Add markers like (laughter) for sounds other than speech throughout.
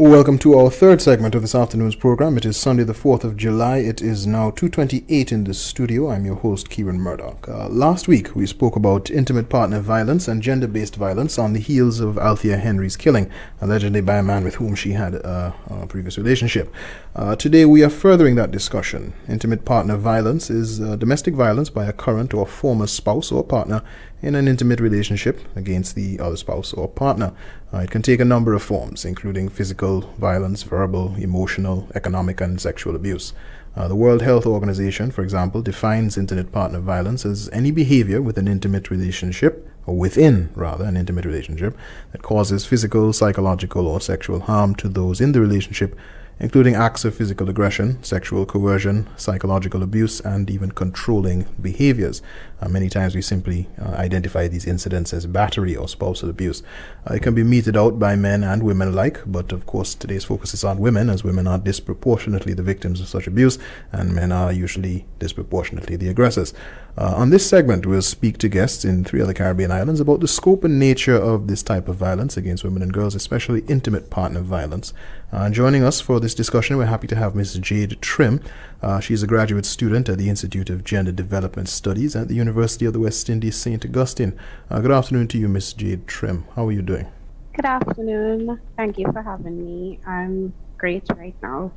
Welcome to our third segment of this afternoon's program. It is Sunday, the 4th of July. It is now 2.28 in the studio. I'm your host, Kieron Murdoch. Uh, last week, we spoke about intimate partner violence and gender-based violence on the heels of Althea Henry's killing, allegedly by a man with whom she had a, a previous relationship. Uh, today, we are furthering that discussion. Intimate partner violence is uh, domestic violence by a current or former spouse or partner in an intimate relationship against the other spouse or partner. Uh, it can take a number of forms, including physical violence, verbal, emotional, economic, and sexual abuse. Uh, the World Health Organization, for example, defines intimate partner violence as any behavior with an intimate relationship, or within, rather, an intimate relationship, that causes physical, psychological, or sexual harm to those in the relationship including acts of physical aggression, sexual coercion, psychological abuse, and even controlling behaviors. Uh, many times we simply uh, identify these incidents as battery or spousal abuse. Uh, it can be meted out by men and women alike, but of course today's focus is on women, as women are disproportionately the victims of such abuse, and men are usually disproportionately the aggressors. Uh, on this segment, we'll speak to guests in three other Caribbean islands about the scope and nature of this type of violence against women and girls, especially intimate partner violence. Uh, joining us for this discussion, we're happy to have Ms. Jade Trim. Uh, she's a graduate student at the Institute of Gender Development Studies at the University of the West Indies, St. Augustine. Uh, good afternoon to you, Ms. Jade Trim. How are you doing? Good afternoon. Thank you for having me. I'm great right now.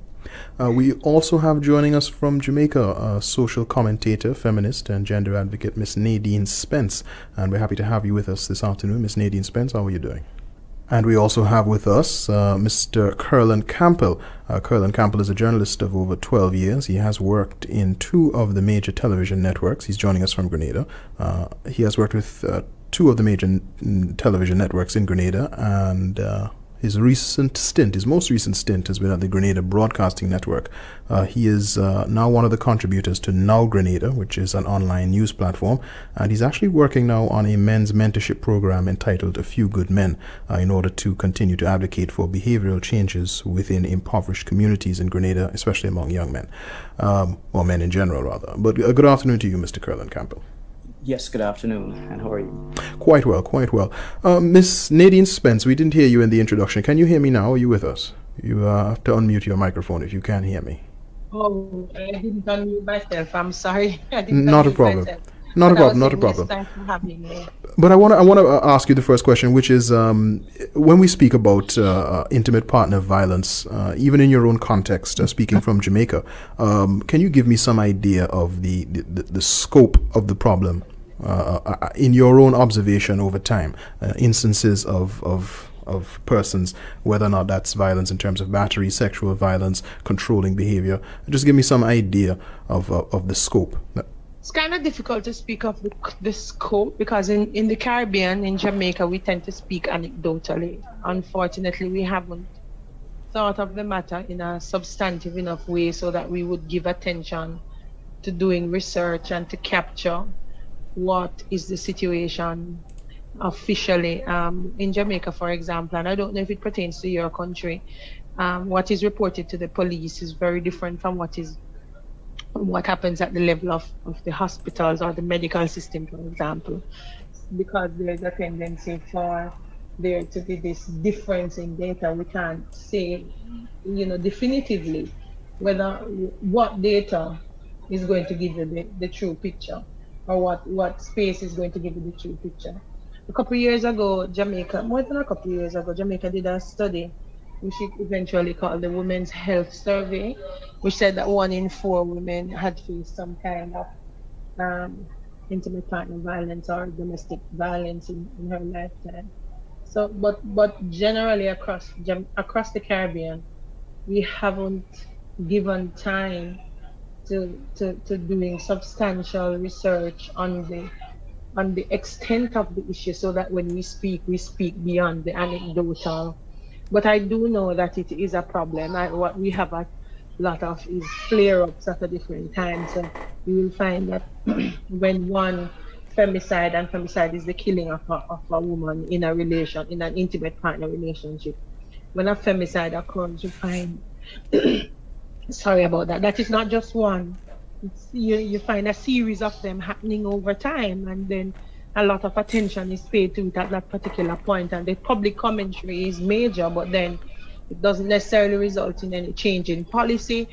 Uh, we also have joining us from Jamaica a social commentator, feminist, and gender advocate, Miss Nadeen Spence. And we're happy to have you with us this afternoon. Miss Nadeen Spence, how are you doing? And we also have with us uh, Mr. Curlan Campbell. Uh, Curlan Campbell is a journalist of over 12 years. He has worked in two of the major television networks. He's joining us from Grenada. Uh, he has worked with uh, two of the major n- television networks in Grenada and uh, his recent stint, his most recent stint, has been at the Grenada Broadcasting Network. Uh, he is uh, now one of the contributors to Now Grenada, which is an online news platform, and he's actually working now on a men's mentorship program entitled A Few Good Men uh, in order to continue to advocate for behavioral changes within impoverished communities in Grenada, especially among young men, um, or men in general, rather. But uh, good afternoon to you, Mr. Curlan Campbell. Yes, good afternoon, and how are you? Quite well, quite well. Uh, Miss Nadeen Spence, we didn't hear you in the introduction. Can you hear me now? Are you with us? You uh, have to unmute your microphone if you can hear me. Oh, I didn't unmute myself. I'm sorry. (laughs) not a problem. Myself. Not a problem. Not a problem. But I want to I want to uh, ask you the first question, which is um, when we speak about uh, uh, intimate partner violence, uh, even in your own context, uh, speaking from Jamaica, um, can you give me some idea of the the, the scope of the problem uh, uh, in your own observation over time, uh, instances of, of of persons, whether or not that's violence in terms of battery, sexual violence, controlling behavior. Just give me some idea of of, of the scope. It's kind of difficult to speak of the, the scope because in, in the Caribbean, in Jamaica, we tend to speak anecdotally. Unfortunately, we haven't thought of the matter in a substantive enough way so that we would give attention to doing research and to capture what is the situation officially um, in Jamaica, for example, and I don't know if it pertains to your country. Um, what is reported to the police is very different from what is what happens at the level of, of the hospitals or the medical system, for example, because there's a tendency for there to be this difference in data. We can't say, you know, definitively whether what data is going to give you the, the true picture or what what space is going to give you the true picture. A couple years ago, Jamaica, more than a couple years ago, Jamaica did a study, which it eventually called the Women's Health Survey, which said that one in four women had faced some kind of um, intimate partner violence or domestic violence in, in her lifetime. So, but but generally across across the Caribbean, we haven't given time to, to, to doing substantial research on the on the extent of the issue so that when we speak we speak beyond the anecdotal. But i do know that it is a problem. I, what we have a lot of is flare-ups at a different time. So you will find that (clears throat) when one femicide and femicide is the killing of a, of a woman in a relation in an intimate partner relationship when a femicide occurs you find (clears throat) sorry about that. That is not just one. It's, you, you find a series of them happening over time, and then a lot of attention is paid to it at that particular point, and the public commentary is major, but then It doesn't necessarily result in any change in policy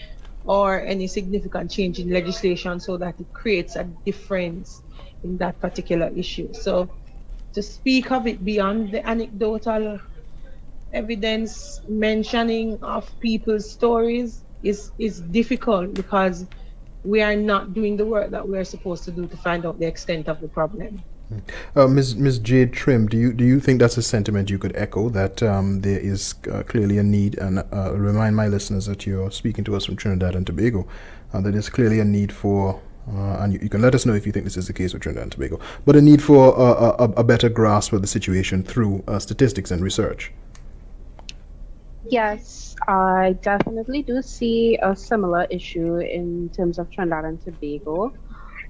or any significant change in legislation so that it creates a difference in that particular issue. So to speak of it beyond the anecdotal evidence mentioning of people's stories is is difficult because we are not doing the work that we're supposed to do to find out the extent of the problem. Uh, Ms. Ms. Jade Trim, do you do you think that's a sentiment you could echo that um, there is uh, clearly a need, and uh, remind my listeners that you're speaking to us from Trinidad and Tobago, uh, that there's clearly a need for, uh, and you, you, can let us know if you think this is the case with Trinidad and Tobago, but a need for a, a, better grasp of the situation through uh, statistics and research. Yes, I definitely do see a similar issue in terms of Trinidad and Tobago.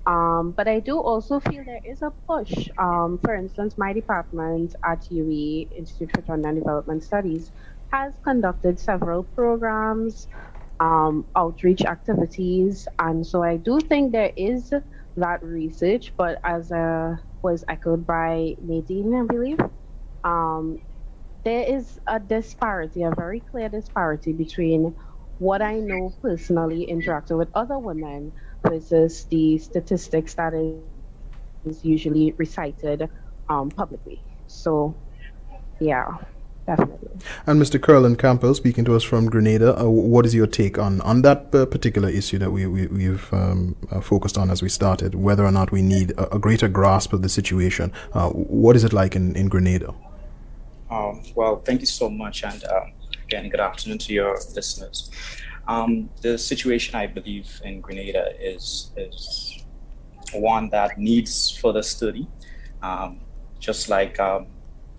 Um, but I do also feel there is a push. Um, for instance, my department at UWI, Institute for Trinidad Development Studies, has conducted several programs, um, outreach activities, and so I do think there is that research. But as uh, was echoed by Nadeen, I believe, um, there is a disparity, a very clear disparity between what I know personally interacting with other women versus the statistics that is usually recited um, publicly. So, yeah, definitely. And Mr. Curlan Campbell, speaking to us from Grenada, uh, what is your take on, on that uh, particular issue that we, we, have um, uh, focused on as we started, whether or not we need a, a greater grasp of the situation? Uh, what is it like in, in Grenada? Um, well, thank you so much. And um, again, good afternoon to your listeners. Um, the situation, I believe, in Grenada is is one that needs further study. Um, just like um,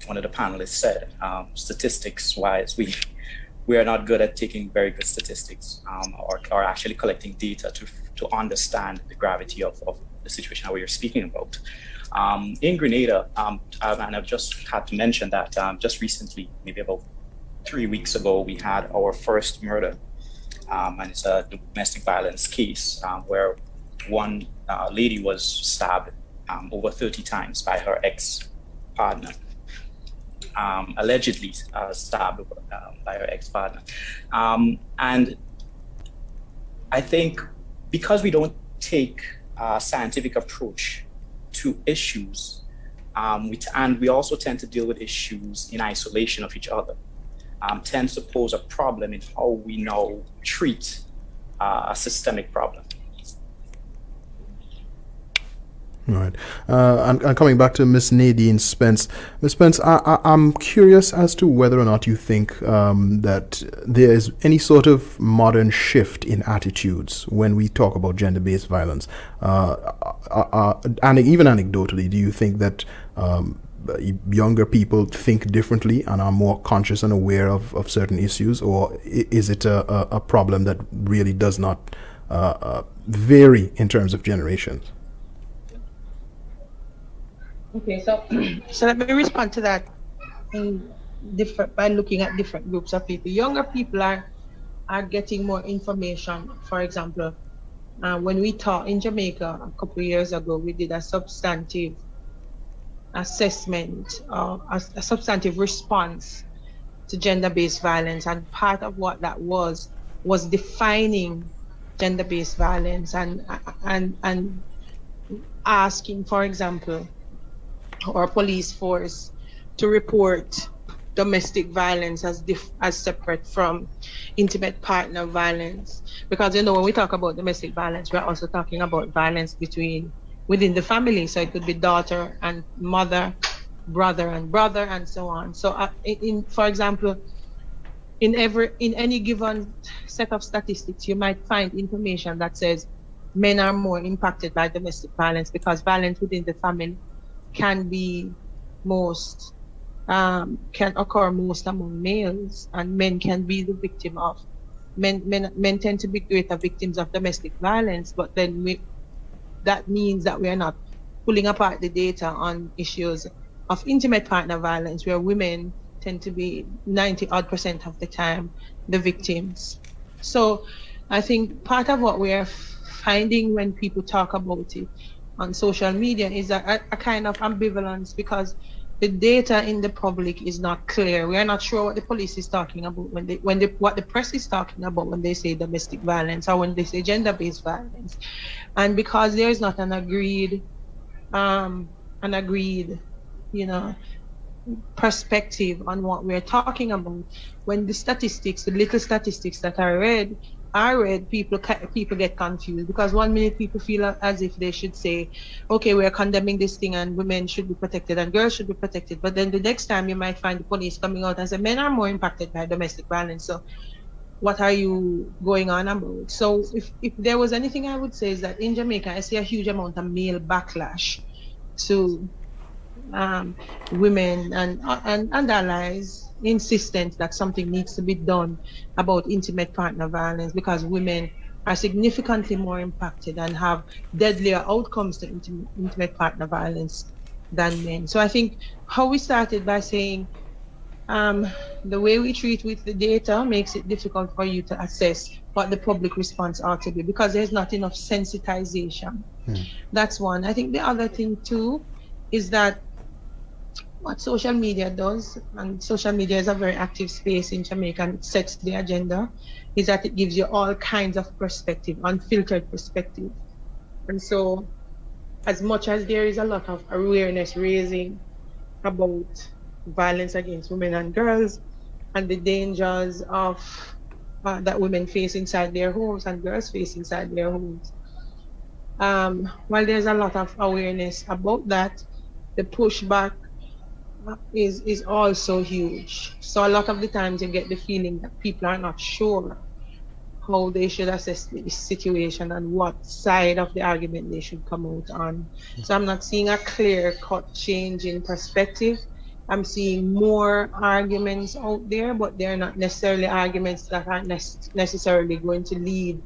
one of the panelists said, um, statistics-wise, we we are not good at taking very good statistics or, or actually collecting data to to understand the gravity of, of the situation that we are speaking about. Um, in Grenada, um, and I've just had to mention that um, just recently, maybe about three weeks ago, we had our first murder um, and it's a domestic violence case um, where one uh, lady was stabbed um, over 30 times by her ex partner. Um, allegedly uh, stabbed by her ex partner. Um, and I think because we don't take a scientific approach to issues, um, we t- and we also tend to deal with issues in isolation of each other um, tends to pose a problem in how we now treat uh, a systemic problem. All right. Uh, and, coming back to Miss Nadeen Spence, Miss Spence, I, am curious as to whether or not you think um, that there is any sort of modern shift in attitudes when we talk about gender-based violence. Uh, uh, uh and even anecdotally, do you think that um, younger people think differently and are more conscious and aware of, of certain issues, or is it a, a, problem that really does not uh, vary in terms of generations? Okay, so (clears throat) so let me respond to that in different by looking at different groups of people. Younger people are are getting more information. For example, uh, when we taught in Jamaica a couple of years ago, we did a substantive assessment, uh, a, a substantive response to gender-based violence, and part of what that was was defining gender-based violence and and and asking, for example, our police force to report domestic violence as dif- as separate from intimate partner violence because you know when we talk about domestic violence we're also talking about violence between within the family. So it could be daughter and mother, brother and brother, and so on. So, uh, in, for example, in every in any given set of statistics, you might find information that says men are more impacted by domestic violence because violence within the family can be most um, can occur most among males, and men can be the victim of. Men, men, men tend to be greater victims of domestic violence, but then we, that means that we are not pulling apart the data on issues of intimate partner violence, where women tend to be 90 odd percent of the time the victims. So I think part of what we are finding when people talk about it on social media is a, a kind of ambivalence because the data in the public is not clear. We are not sure what the police is talking about when they when they what the press is talking about when they say domestic violence or when they say gender-based violence, and because there is not an agreed, um, an agreed, you know, perspective on what we're talking about. When the statistics, the little statistics that I read, I read, people people get confused because one minute people feel as if they should say, okay, we're condemning this thing and women should be protected and girls should be protected. But then the next time you might find the police coming out and say men are more impacted by domestic violence. So what are you going on about? So if, if there was anything I would say is that in Jamaica, I see a huge amount of male backlash to um, women and, and, and allies insistent that something needs to be done about intimate partner violence because women are significantly more impacted and have deadlier outcomes to intimate, intimate partner violence than men. So I think how we started by saying um, the way we treat with the data makes it difficult for you to assess what the public response ought to be because there's not enough sensitization. Mm. That's one. I think the other thing too is that what social media does, and social media is a very active space in Jamaica and sets the agenda, is that it gives you all kinds of perspective, unfiltered perspective. And so, as much as there is a lot of awareness raising about violence against women and girls and the dangers of uh, that women face inside their homes and girls face inside their homes. Um, while there's a lot of awareness about that, the pushback is is also huge. So a lot of the times you get the feeling that people are not sure how they should assess the situation and what side of the argument they should come out on. So I'm not seeing a clear cut change in perspective. I'm seeing more arguments out there, but they're not necessarily arguments that aren't necessarily going to lead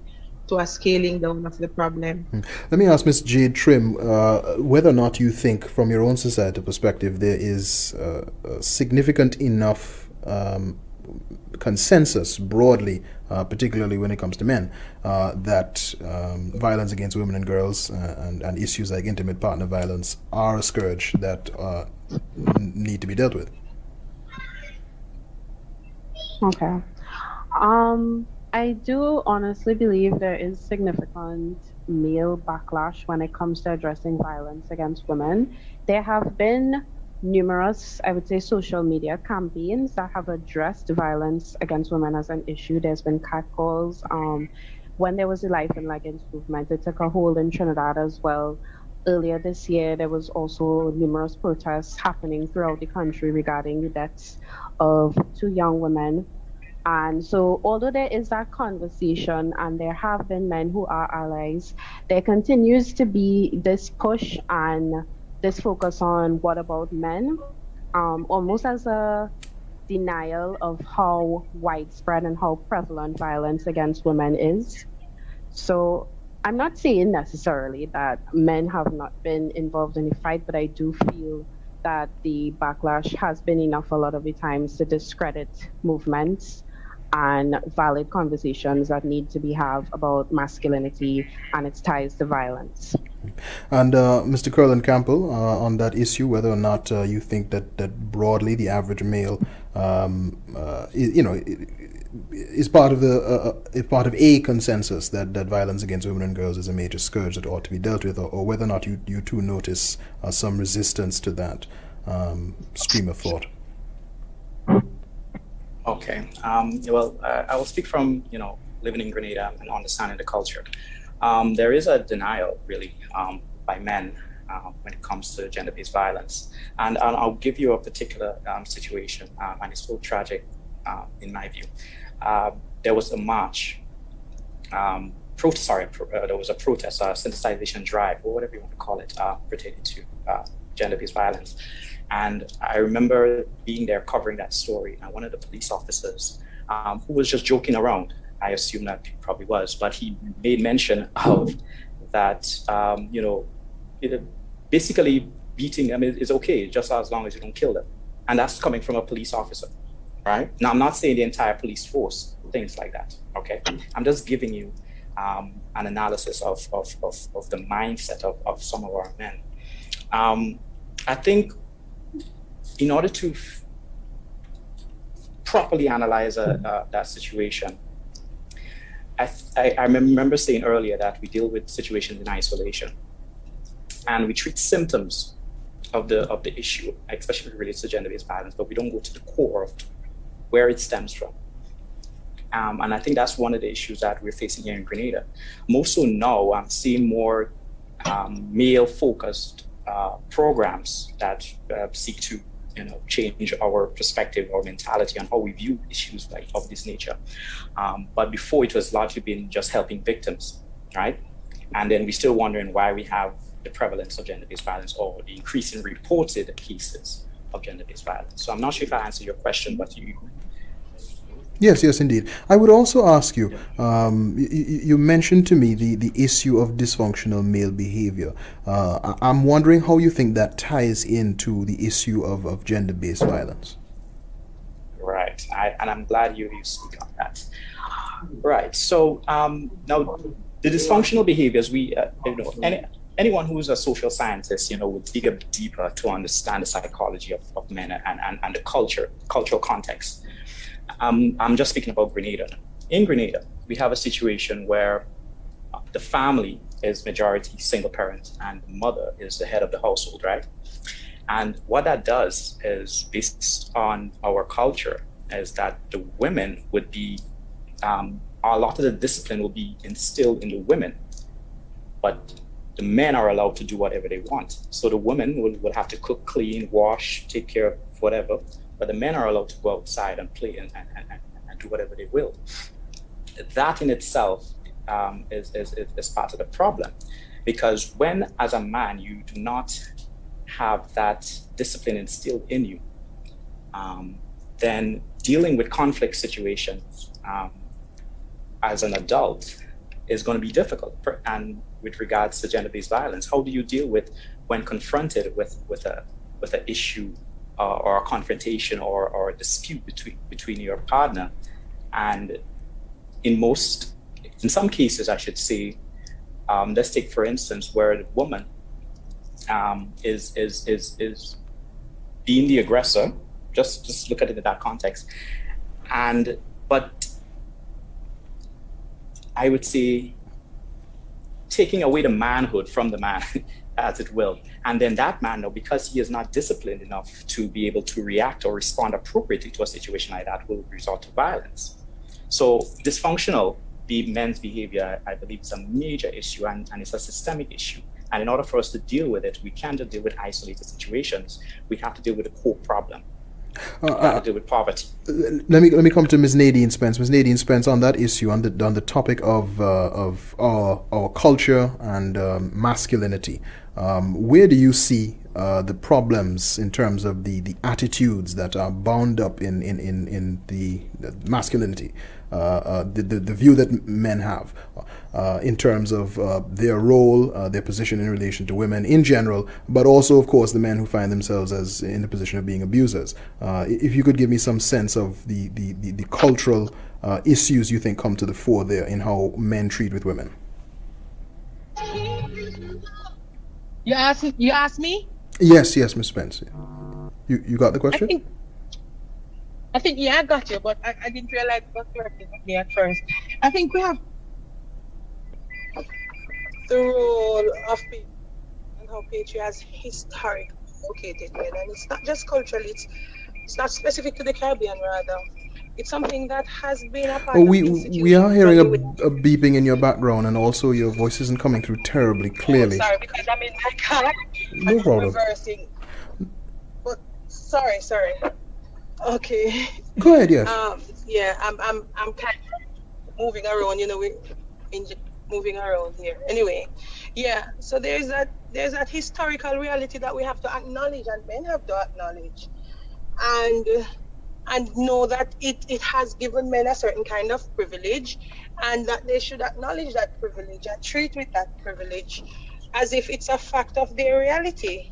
to a scaling down of the problem. Hmm. Let me ask Ms. Jade Trim uh, whether or not you think, from your own societal perspective, there is uh, significant enough um, consensus broadly, uh, particularly when it comes to men, uh, that um, violence against women and girls uh, and, and, issues like intimate partner violence are a scourge that uh, need to be dealt with. Okay. Um, I do honestly believe there is significant male backlash when it comes to addressing violence against women. There have been numerous, I would say, social media campaigns that have addressed violence against women as an issue. There's been catcalls. Um, when there was the Life in Leggings movement, it took a hold in Trinidad as well. Earlier this year, there was also numerous protests happening throughout the country regarding the deaths of two young women and so, although there is that conversation and there have been men who are allies, there continues to be this push and this focus on what about men, um, almost as a denial of how widespread and how prevalent violence against women is. So, I'm not saying necessarily that men have not been involved in the fight, but I do feel that the backlash has been enough a lot of the times to discredit movements and valid conversations that need to be have about masculinity and its ties to violence. And uh, Mr. Curlan Campbell, uh, on that issue, whether or not uh, you think that, that broadly the average male, um, uh, you know, is part of the uh, uh, part of a consensus that, that violence against women and girls is a major scourge that ought to be dealt with, or, or whether or not you you too notice some resistance to that um, stream of thought. Okay. Um, well, uh, I will speak from you know living in Grenada and understanding the culture. Um, there is a denial, really, um, by men uh, when it comes to gender-based violence, and, I'll give you a particular um, situation, um, and it's so tragic uh, in my view. Uh, there was a march. Pro- sorry, pro- uh, there was a protest, a sensitization drive, or whatever you want to call it, pertaining to gender-based violence. And I remember being there covering that story. And one of the police officers, um, who was just joking around, I assume that he probably was, but he made mention (laughs) of that, um, you know, it, basically beating them is, is okay just as long as you don't kill them. And that's coming from a police officer, right? Now, I'm not saying the entire police force, things like that, okay? I'm just giving you um, an analysis of, of, of, of, the mindset of, of some of our men. Um, I think in order to f- properly analyze uh, uh, that situation, I, I, I, remember saying earlier that we deal with situations in isolation and we treat symptoms of the of the issue, especially related to gender-based violence, but we don't go to the core of where it stems from. Um, and I think that's one of the issues that we're facing here in Grenada. More so now, I'm seeing more um, male-focused uh, programs that uh, seek to you know, change our perspective or mentality on how we view issues like of this nature. Um, but before it was largely been just helping victims, right? And then we're still wondering why we have the prevalence of gender-based violence or the increase in reported cases of gender-based violence. So I'm not sure if I answered your question, but you Yes, yes, indeed. I would also ask you. Um, you, you, mentioned to me the, the issue of dysfunctional male behavior. Uh, I'm wondering how you think that ties into the issue of, of gender-based violence. Right, I, and I'm glad you, you speak on that. Right. So um, now, the dysfunctional behaviors we, uh, you know, any, anyone who's a social scientist, you know, would dig bit deeper to understand the psychology of, of men and, and, and the culture, cultural context um, I'm just speaking about Grenada. In Grenada, we have a situation where the family is majority single parent and the mother is the head of the household, right? And what that does is, based on our culture, is that the women would be, um, a lot of the discipline will be instilled in the women, but the men are allowed to do whatever they want. So the women will, will have to cook, clean, wash, take care of whatever, but the men are allowed to go outside and play and, and, and, and do whatever they will. That in itself um, is, is, is part of the problem. Because when, as a man, you do not have that discipline instilled in you, um, then dealing with conflict situations um, as an adult is going to be difficult. And with regards to gender-based violence, how do you deal with when confronted with with a with an issue uh, or a confrontation or, or a dispute between between your partner. And in most in some cases i should say um, let's take for instance where the woman um, is is is is being the aggressor just just look at it in that context. And but i would say taking away the manhood from the man (laughs) as it will. And then that man, because he is not disciplined enough to be able to react or respond appropriately to a situation like that, will result to violence. So dysfunctional be men's behavior, I believe, is a major issue and, and it's a systemic issue. And in order for us to deal with it, we can't just deal with isolated situations. We have to deal with the core problem. Uh, uh, to do with poverty. Let me let me come to Ms. Nadeen Spence. Ms. Nadeen Spence on that issue on the on the topic of uh, of our our culture and um, masculinity. Um, where do you see uh, the problems in terms of the, the attitudes that are bound up in, in, in, in the, the masculinity, the, the, the, view that men have uh, in terms of uh, their role, uh, their position in relation to women in general, but also, of course, the men who find themselves as in the position of being abusers. if you could give me some sense of the, the, the, the cultural issues you think come to the fore there in how men treat with women. You asked you asked me? Yes, yes, Miss Spencer. You you got the question? I think, I think yeah, I got you, but I, I didn't realize what you were with me at first. I think we have the role of people and how patriarchy has historically located men, and it's not just culturally; it's it's not specific to the Caribbean, rather. It's something that has been a part oh, we, we are hearing a, a, beeping in your background, and also your voice isn't coming through terribly oh, clearly. Oh, sorry, because I'm in my car. No problem. Reversing. But sorry, sorry. Okay. Go ahead. Yes. Um, yeah, I'm I'm I'm kind of moving around. You know, we moving around here. Anyway, yeah. So there's that there's that historical reality that we have to acknowledge, and men have to acknowledge, and. And know that it, it has given men a certain kind of privilege and that they should acknowledge that privilege and treat with that privilege as if it's a fact of their reality.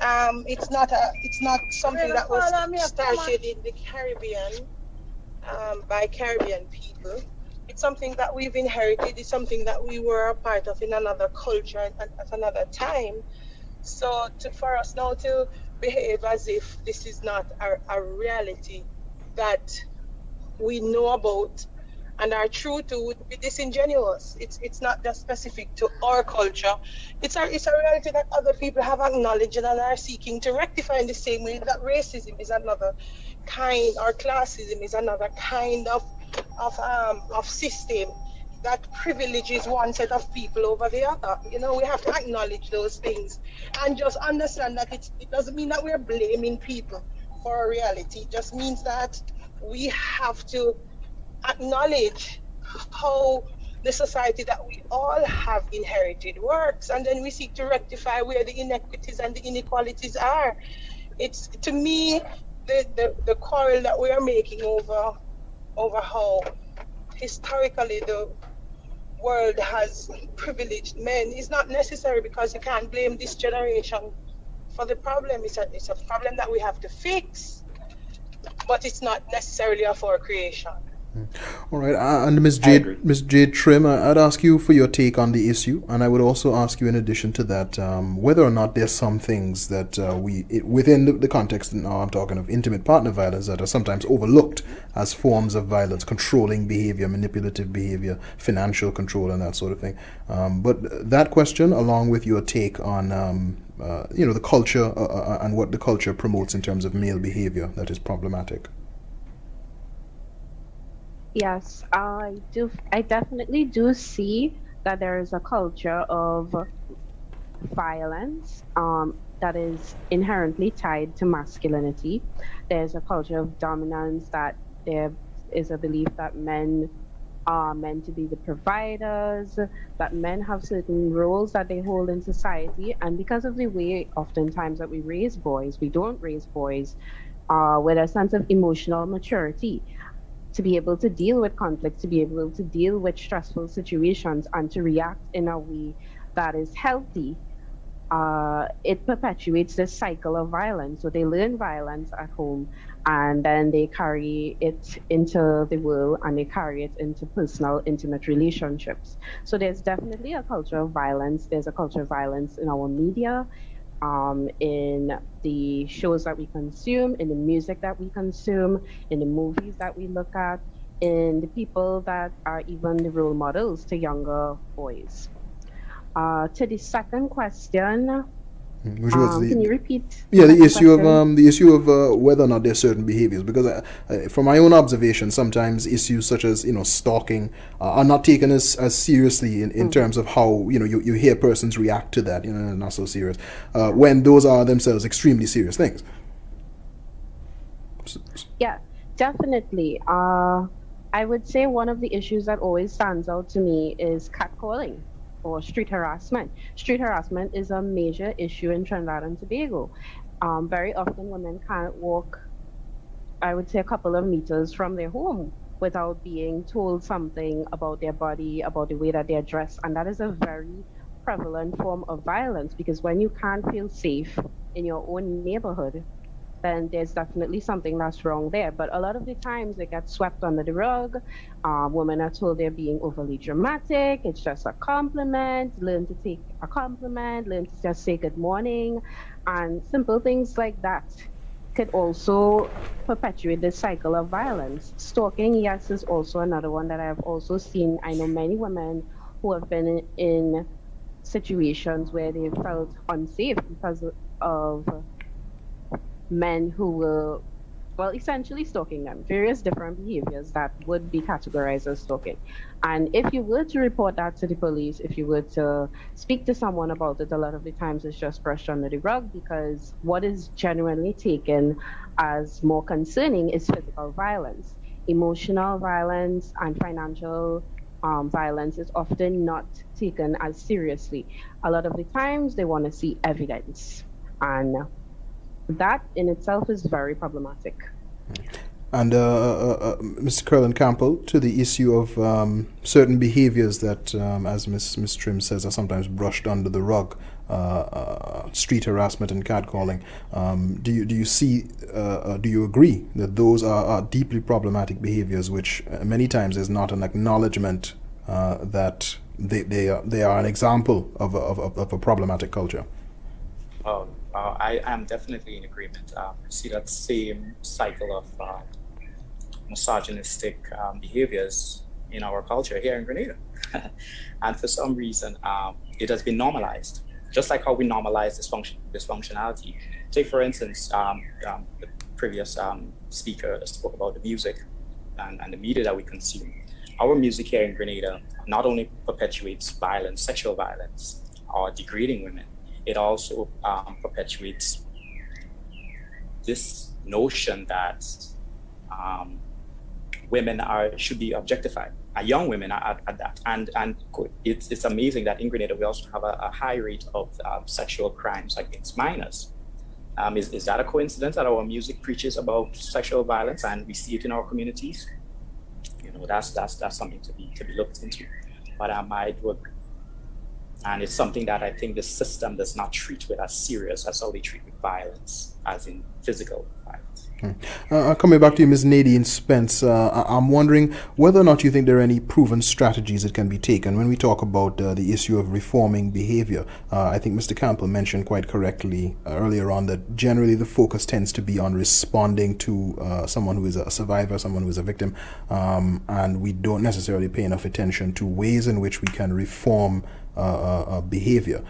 Um, it's not a it's not something that was started in the Caribbean um, by Caribbean people. It's something that we've inherited. It's something that we were a part of in another culture and at another time. So to, for us now to behave as if this is not a, a reality that we know about and are true to would be disingenuous. It's it's not just specific to our culture. It's a it's a reality that other people have acknowledged and are seeking to rectify in the same way that racism is another kind or classism is another kind of of um of system that privileges one set of people over the other. You know, we have to acknowledge those things and just understand that it, it doesn't mean that we're blaming people for reality. It just means that we have to acknowledge how the society that we all have inherited works and then we seek to rectify where the inequities and the inequalities are. It's to me the, the, the quarrel that we are making over over how historically the world has privileged men is not necessary because you can't blame this generation for the problem. It's a, it's a problem that we have to fix, but it's not necessarily of our creation. All right, uh, and Ms. Jade, Ms. Jade Trim, uh, I'd ask you for your take on the issue, and I would also ask you, in addition to that, um, whether or not there's some things that uh, we, it, within the, the, context, now I'm talking of intimate partner violence, that are sometimes overlooked as forms of violence, controlling behavior, manipulative behavior, financial control, and that sort of thing. Um, but that question, along with your take on um, uh, you know the culture uh, uh, and what the culture promotes in terms of male behavior that is problematic. Yes, I do. I definitely do see that there is a culture of violence um, that is inherently tied to masculinity. There's a culture of dominance that there is a belief that men are meant to be the providers, that men have certain roles that they hold in society. And because of the way, oftentimes, that we raise boys, we don't raise boys uh, with a sense of emotional maturity to be able to deal with conflict, to be able to deal with stressful situations, and to react in a way that is healthy, uh, it perpetuates this cycle of violence. So they learn violence at home, and then they carry it into the world, and they carry it into personal, intimate relationships. So there's definitely a culture of violence. There's a culture of violence in our media, um, in the shows that we consume, in the music that we consume, in the movies that we look at, in the people that are even the role models to younger boys. Uh, to the second question, which was um, the, can you repeat? Yeah, the issue question? of um, the issue of uh, whether or not there's certain behaviors. Because uh, uh, from my own observation, sometimes issues such as you know stalking uh, are not taken as, as seriously in, in mm. terms of how you know you, you hear persons react to that. You know, not so serious uh, when those are themselves extremely serious things. Yeah, definitely. Uh, I would say one of the issues that always stands out to me is catcalling or street harassment. Street harassment is a major issue in Trinidad and Tobago. Um, very often, women can't walk, I would say, a couple of meters from their home without being told something about their body, about the way that they're dressed. And that is a very prevalent form of violence because when you can't feel safe in your own neighborhood, then there's definitely something that's wrong there. But a lot of the times they get swept under the rug. Uh, women are told they're being overly dramatic. It's just a compliment. Learn to take a compliment. Learn to just say good morning. And simple things like that could also perpetuate the cycle of violence. Stalking, yes, is also another one that I've also seen. I know many women who have been in, in situations where they felt unsafe because of men who were, well, essentially stalking them, various different behaviors that would be categorized as stalking. And if you were to report that to the police, if you were to speak to someone about it, a lot of the times it's just brushed under the rug because what is genuinely taken as more concerning is physical violence. Emotional violence and financial um, violence is often not taken as seriously. A lot of the times they want to see evidence. And that in itself is very problematic. And uh, uh, uh, Mr. Curlan Campbell, to the issue of um, certain behaviors that, um, as Ms. Ms. Trim says, are sometimes brushed under the rug, uh, uh, street harassment and catcalling. Um, do you do you see? Uh, do you agree that those are, are, deeply problematic behaviors, which many times is not an acknowledgement that they they are, they are an example of a, of, of a problematic culture? Um, uh, I am definitely in agreement. Um, I see that same cycle of uh, misogynistic um, behaviors in our culture here in Grenada. (laughs) and for some reason, um, it has been normalized, just like how we normalize dysfunction, dysfunctionality. Take, for instance, um, um, the previous um, speaker spoke about the music and, and the media that we consume. Our music here in Grenada not only perpetuates violence, sexual violence, or degrading women, it also um, perpetuates this notion that um, women are should be objectified, uh, young women at, at, that. And and it's, it's amazing that in Grenada we also have a, a high rate of um, sexual crimes against minors. Um, is, is that a coincidence that our music preaches about sexual violence and we see it in our communities? You know, that's that's that's something to be to be looked into. But um, I would and it's something that I think the system does not treat with as serious as how they treat with violence, as in physical violence. Hmm. Uh, coming back to you, Ms. Nadeen Spence, uh, I'm wondering whether or not you think there are any proven strategies that can be taken when we talk about uh, the issue of reforming behavior. Uh, I think Mr. Campbell mentioned quite correctly uh, earlier on that generally the focus tends to be on responding to uh, someone who is a survivor, someone who is a victim, um, and we don't necessarily pay enough attention to ways in which we can reform behavior.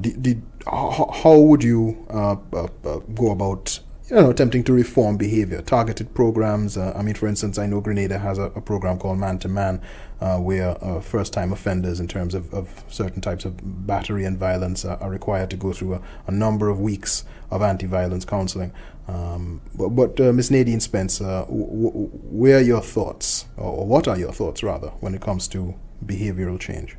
Did, did, how, how, would you go about you know, attempting to reform behavior, targeted programs. Uh, I mean, for instance, I know Grenada has a, a program called Man to Man, uh, where uh, first time offenders, in terms of, of certain types of battery and violence, are required to go through a, a, number of weeks of anti violence counseling. Um, but, but uh, Ms. Nadeen Spencer, w- w- where are your thoughts, or what are your thoughts rather, when it comes to behavioral change?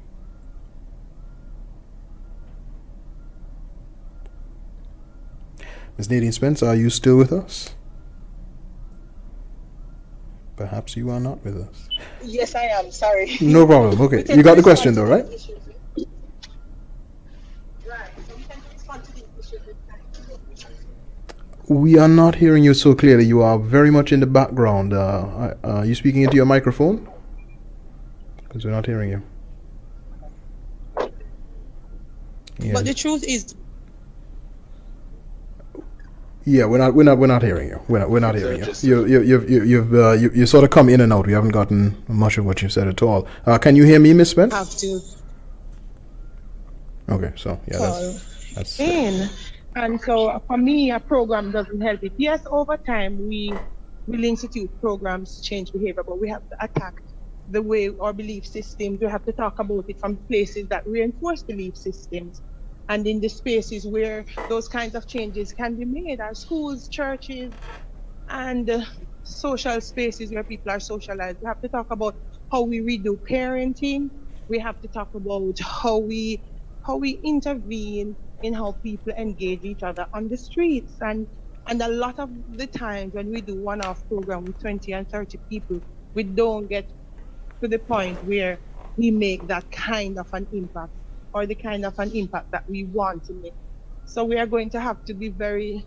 Ms. Nadeen Spence, are you still with us? Perhaps you are not with us. Yes, I am. Sorry. No problem. Okay. (laughs) you got the question though, right? We are not hearing you so clearly. You are very much in the background. Uh, are you speaking into your microphone? Because we're not hearing you. Yeah. But the truth is, yeah, we're not, we're not, we're not hearing you. We're not, we're not hearing you. You, you, you've, you, you've, uh, you, you sort of come in and out. We haven't gotten much of what you said at all. Uh, can you hear me, Miss Spence? Have to. Okay, so yeah, that's, that's in. And so for me, a program doesn't help it. Yes, over time we will institute programs to change behavior, but we have to attack the way our belief systems. We have to talk about it from places that reinforce belief systems and in the spaces where those kinds of changes can be made our schools churches and uh, social spaces where people are socialized. We have to talk about how we redo parenting. We have to talk about how we how we intervene in how people engage each other on the streets. And and a lot of the times when we do one-off program with 20 and 30 people we don't get to the point where we make that kind of an impact or the kind of an impact that we want to make. So we are going to have to be very,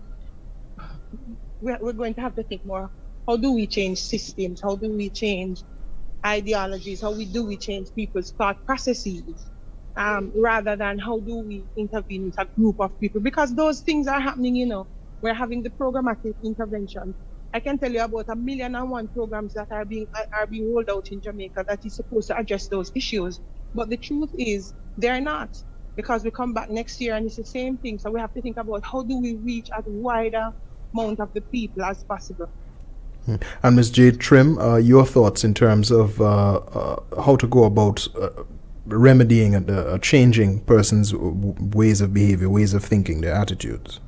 we're, going to have to think more. How do we change systems? How do we change ideologies? How we do we change people's thought processes? Um, rather than how do we intervene with a group of people? Because those things are happening, you know. We're having the programmatic intervention. I can tell you about a million and one programs that are being are being rolled out in Jamaica that is supposed to address those issues. But the truth is, they're not because we come back next year and it's the same thing. So we have to think about how do we reach as wider amount of the people as possible. Hmm. And Ms. Jade Trim, uh, your thoughts in terms of uh, uh, how to go about uh, remedying and uh, changing persons' ways of behavior, ways of thinking, their attitudes.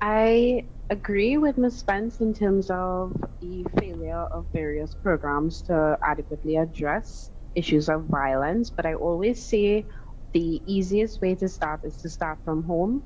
I agree with Ms. Spence in terms of the failure of various programs to adequately address issues of violence, but I always say the easiest way to start is to start from home,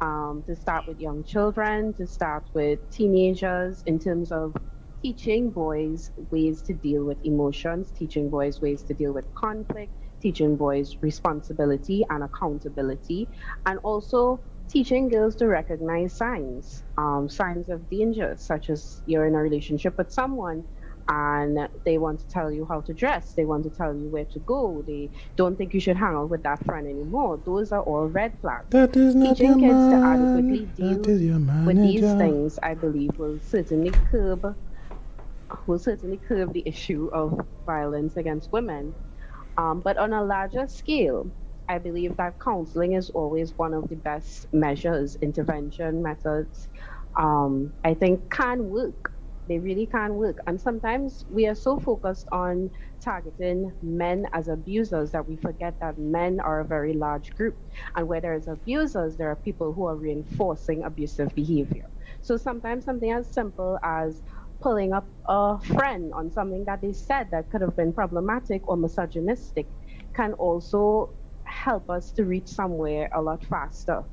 um, to start with young children, to start with teenagers in terms of teaching boys ways to deal with emotions, teaching boys ways to deal with conflict, teaching boys responsibility and accountability, and also teaching girls to recognize signs, um, signs of danger, such as you're in a relationship with someone and they want to tell you how to dress. They want to tell you where to go. They don't think you should hang out with that friend anymore. Those are all red flags. That is not Teaching kids to adequately deal with these things, I believe, will certainly curb will certainly curb the issue of violence against women. Um, but on a larger scale, I believe that counseling is always one of the best measures, intervention methods. Um, I think can work they really can work. And sometimes we are so focused on targeting men as abusers that we forget that men are a very large group. And where there is abusers, there are people who are reinforcing abusive behavior. So sometimes something as simple as pulling up a friend on something that they said that could have been problematic or misogynistic can also help us to reach somewhere a lot faster.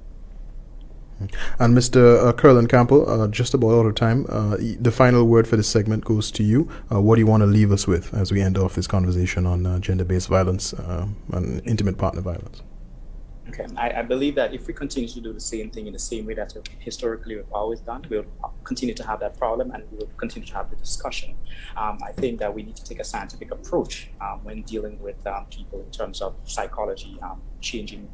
And Mr. Uh, Curlan Campbell, uh, just about out of time, uh, the final word for this segment goes to you. Uh, what do you want to leave us with as we end off this conversation on uh, gender based violence uh, and intimate partner violence? Okay, I, I, believe that if we continue to do the same thing in the same way that historically we've always done, we'll continue to have that problem and we will continue to have the discussion. Um, I think that we need to take a scientific approach um, when dealing with um, people in terms of psychology, um, changing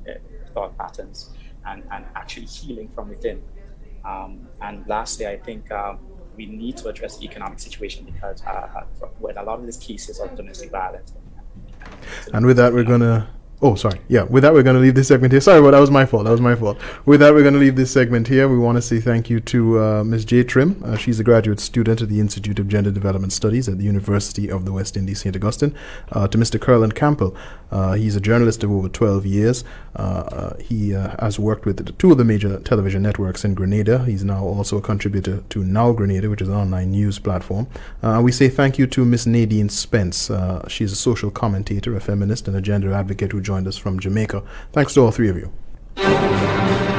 thought patterns and, and actually healing from within. Um, and lastly, I think we need to address the economic situation because uh, with a lot of these cases of domestic violence. And with that, we're going to Oh, sorry. Yeah, with that, we're going to leave this segment here. Sorry, but that was my fault. That was my fault. With that, we're going to leave this segment here. We want to say thank you to uh, Ms. Jade Trim. Uh, she's a graduate student at the Institute of Gender Development Studies at the University of the West Indies, St. Augustine. Uh, to Mr. Curlan Campbell. Uh, he's a journalist of over 12 years. Uh, uh, he has worked with two of the major television networks in Grenada. He's now also a contributor to Now Grenada, which is an online news platform. we say thank you to Miss Nadeen Spence. she's a social commentator, a feminist, and a gender advocate who joined us from Jamaica. Thanks to all three of you.